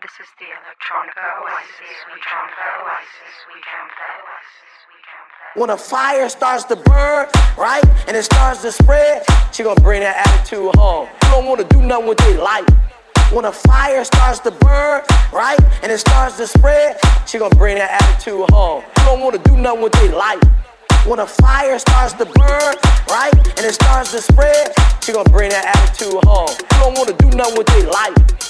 This is the Electronica Oasis. We jump the Oasis. We jump the Oasis. When a fire starts to burn, right, and it starts to spread, she gonna bring that attitude home. You don't wanna do nothing with their life. When a fire starts to burn, right, and it starts to spread, she gonna bring that attitude home. You don't wanna do nothing with their life. When a fire starts to burn, right, and it starts to spread, she gonna bring that attitude home. You don't wanna do nothing with their life.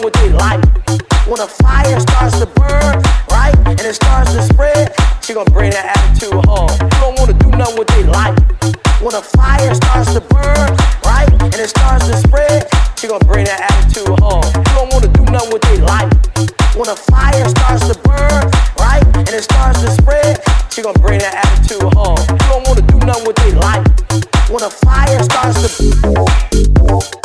Nothing with their life. When a fire starts to burn, right, and it starts to spread, she gonna bring that attitude home. You don't wanna do nothing with their life. When a fire starts to burn, right, and it starts to spread, she gonna bring that attitude home. You don't wanna do nothing with their life. When a fire starts to burn, right, and it starts to spread, she gonna bring that attitude home. You don't wanna do nothing with their life. When a fire starts to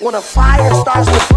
when a fire starts to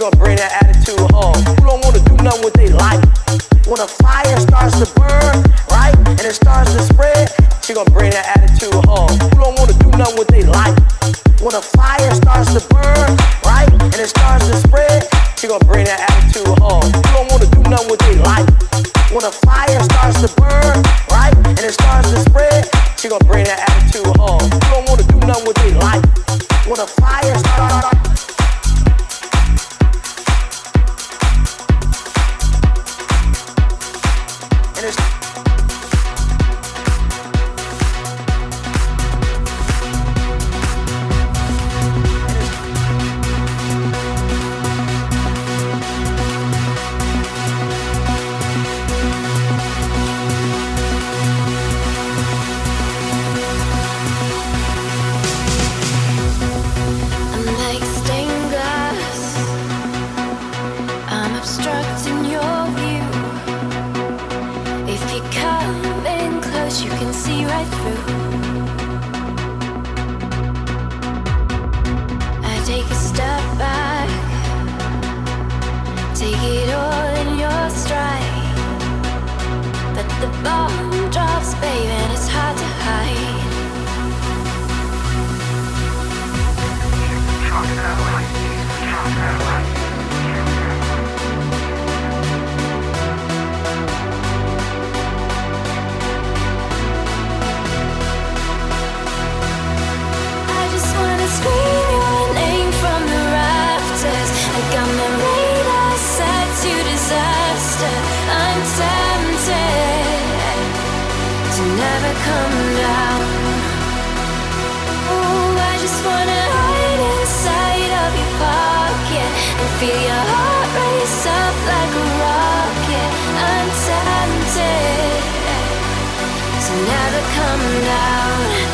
she gonna bring that attitude home. You don't wanna do nothing with their life. When a fire starts to burn, right, and it starts to spread, she gonna bring that attitude home. You don't wanna do nothing with their life. When a fire starts to burn, long drops, baby, and it's hard to hide. Feel your heart race up like a rocket. Never come down.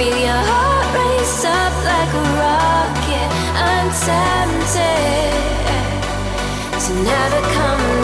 Feel your heart race up like a rocket. I'm tempted to never come.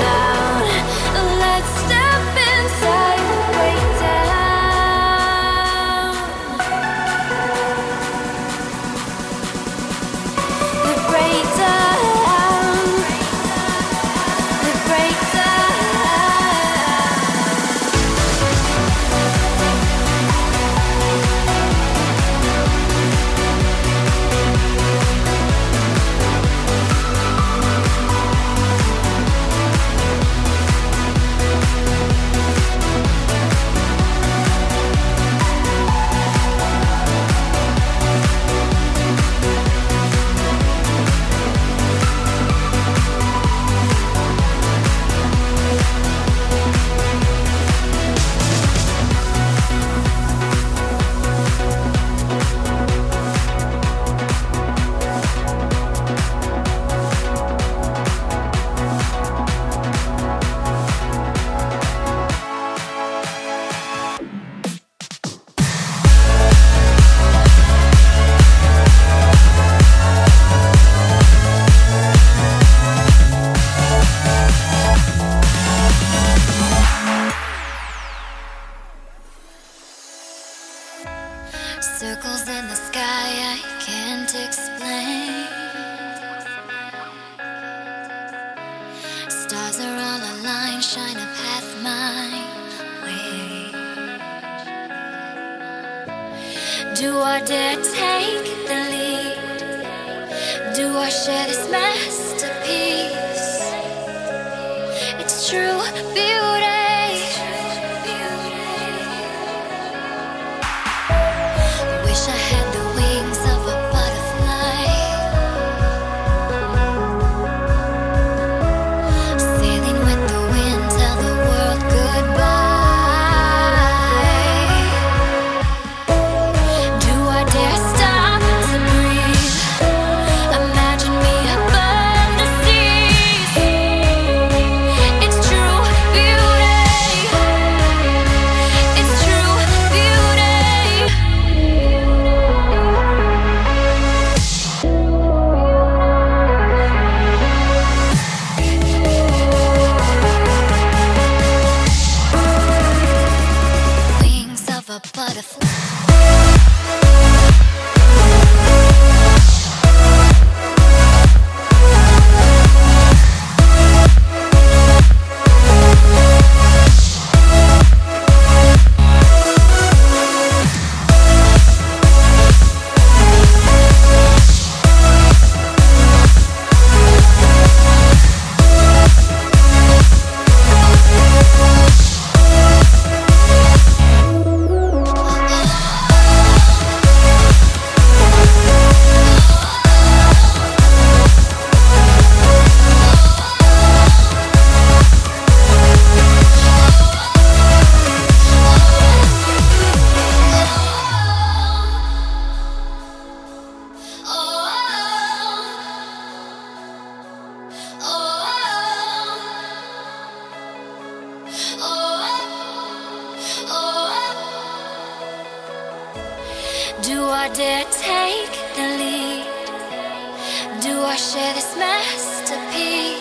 I share this masterpiece.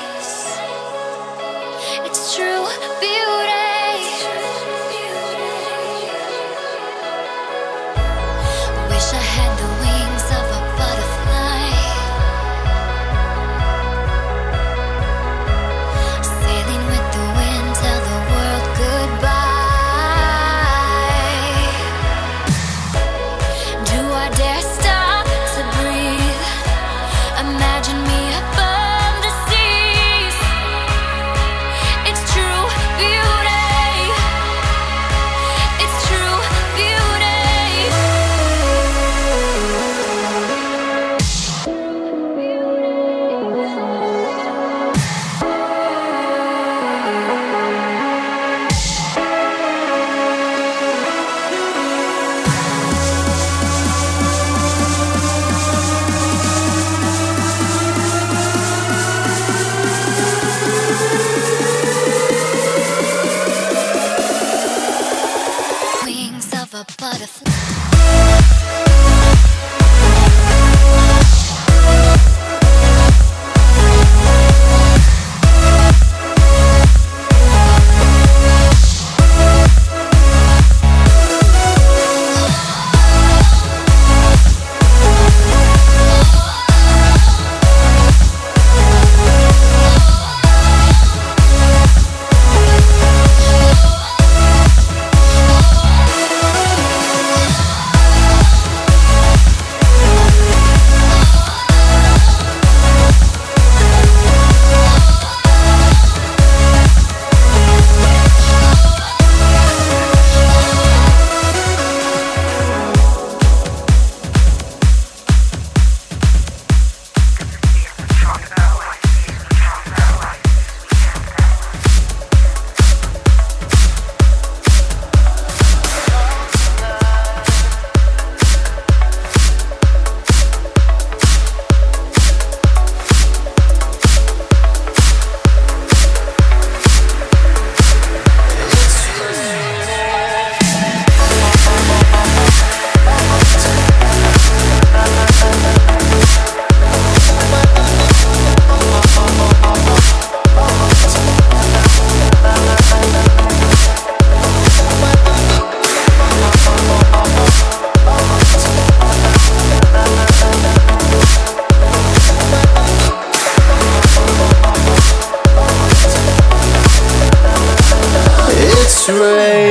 It's true. rain.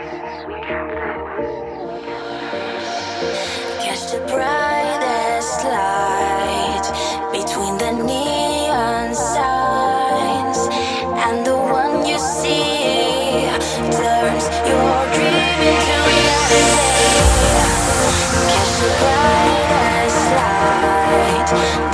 Catch the brightest light between the neon signs and the one you see turns your dream into reality. Catch the brightest light.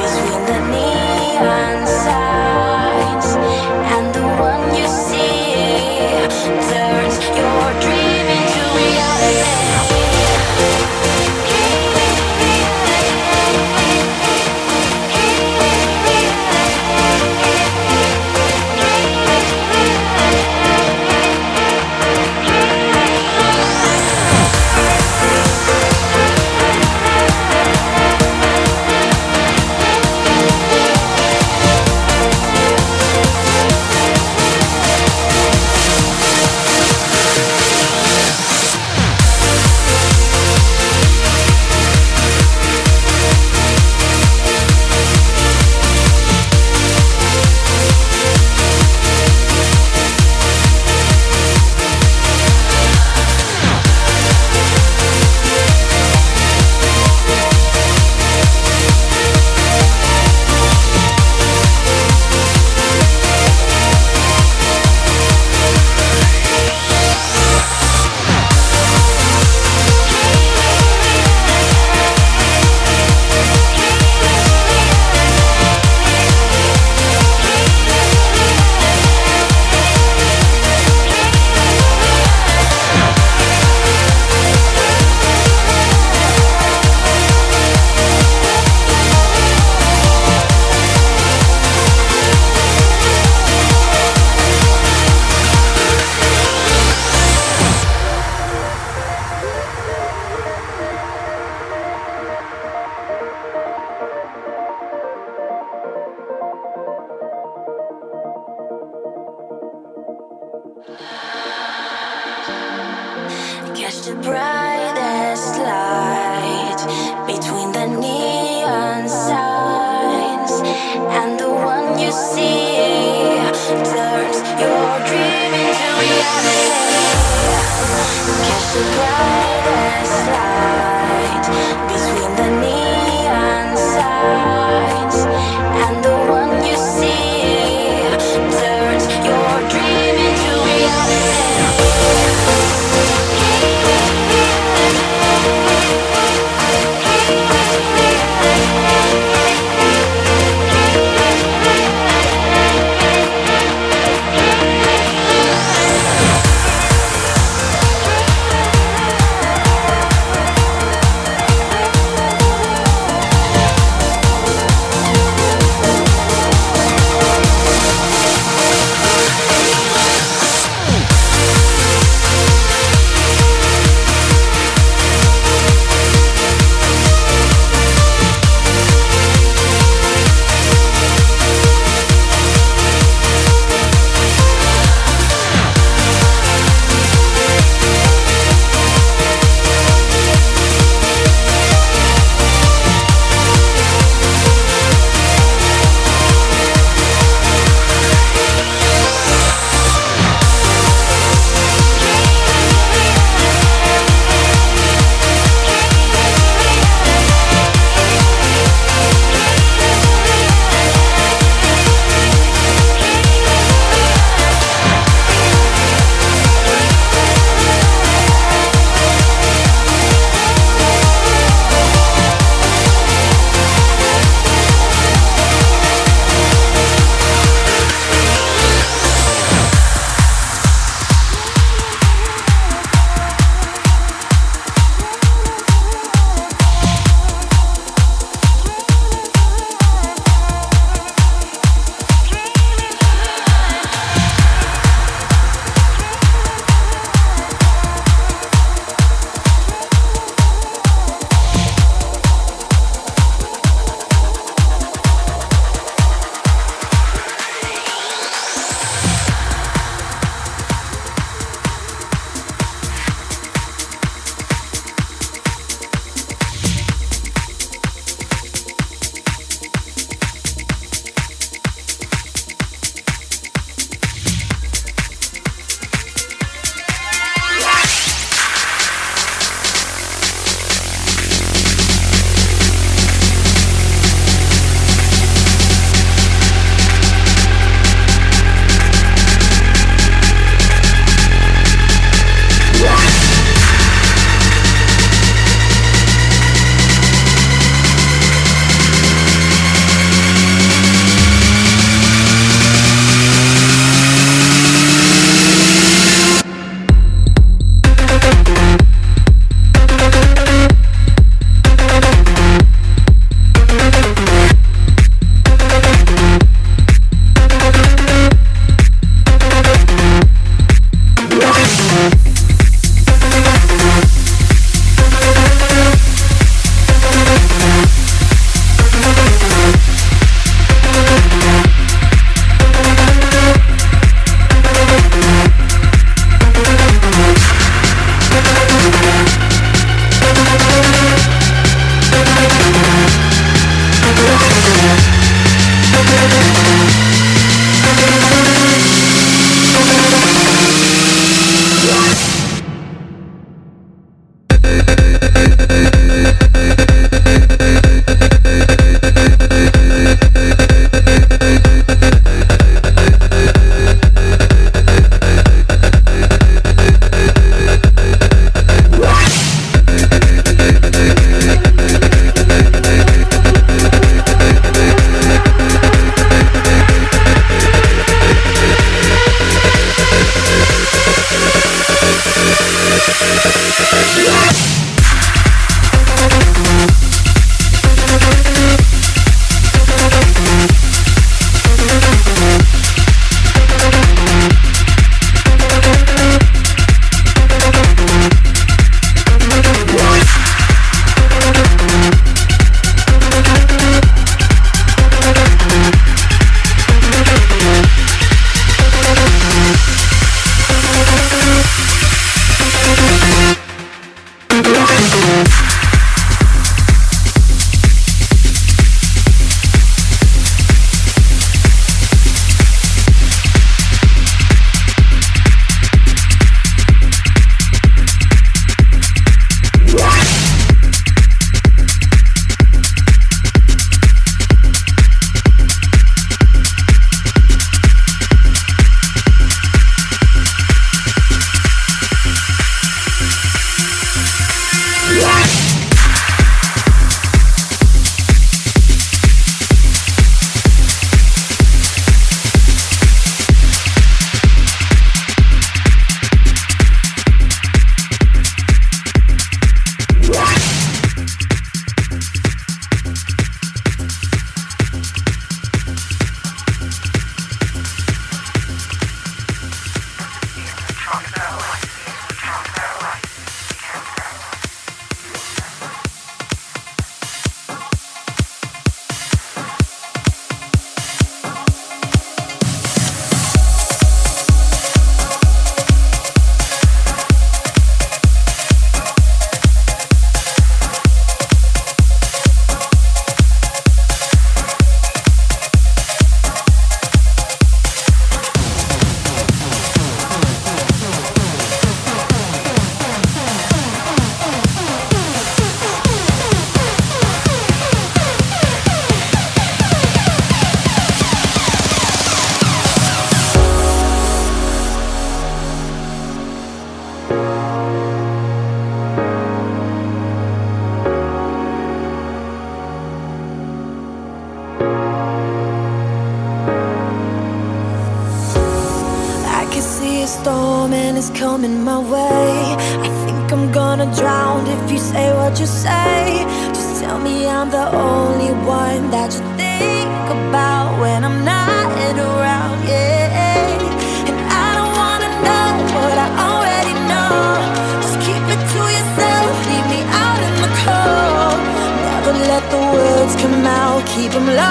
Trying